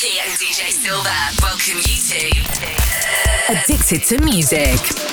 Rocky and DJ Silver welcome you to Addicted to Music.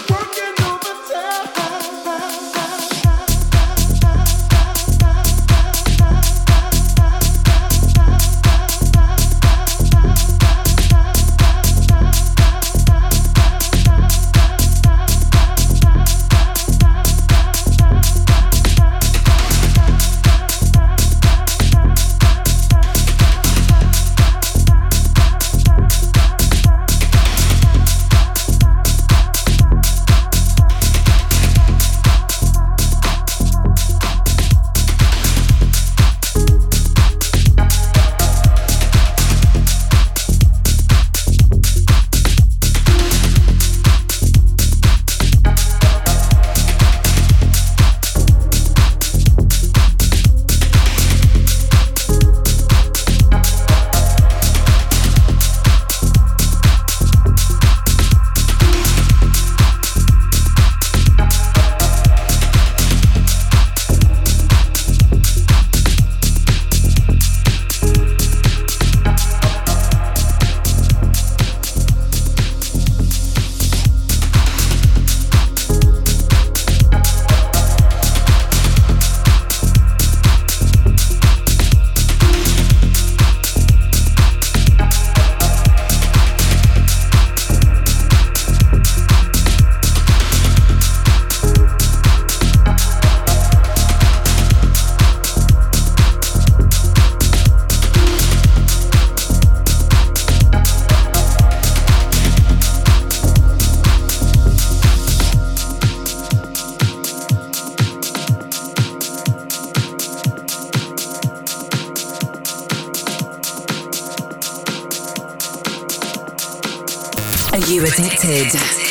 Connected.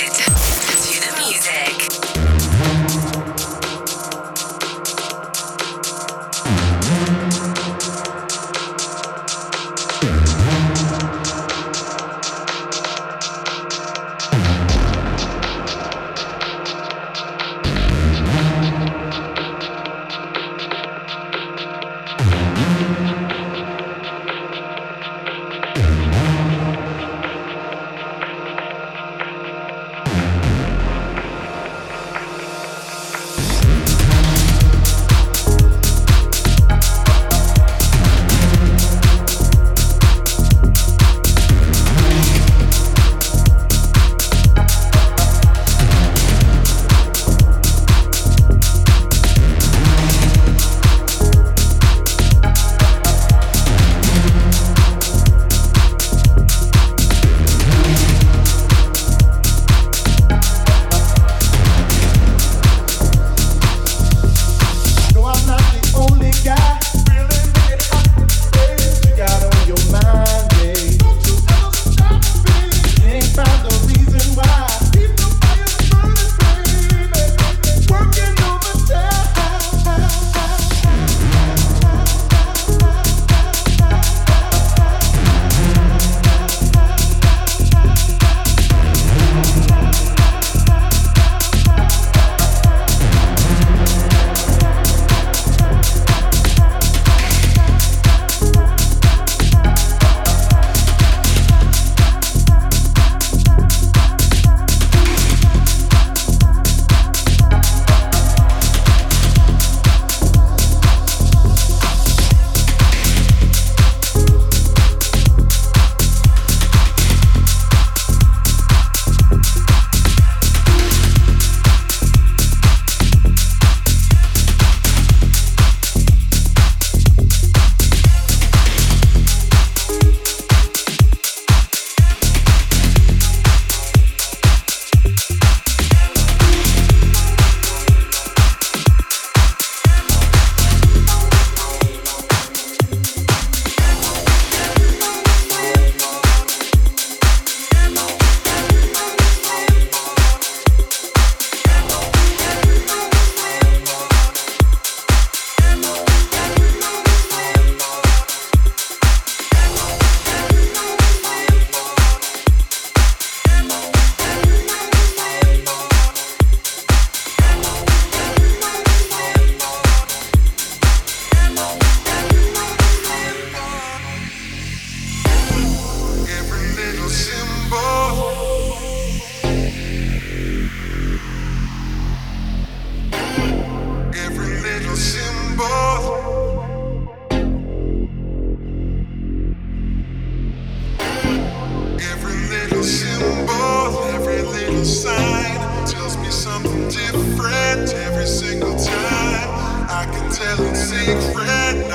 every little sign tells me something different every single time. I can tell it's secret.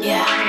Yeah.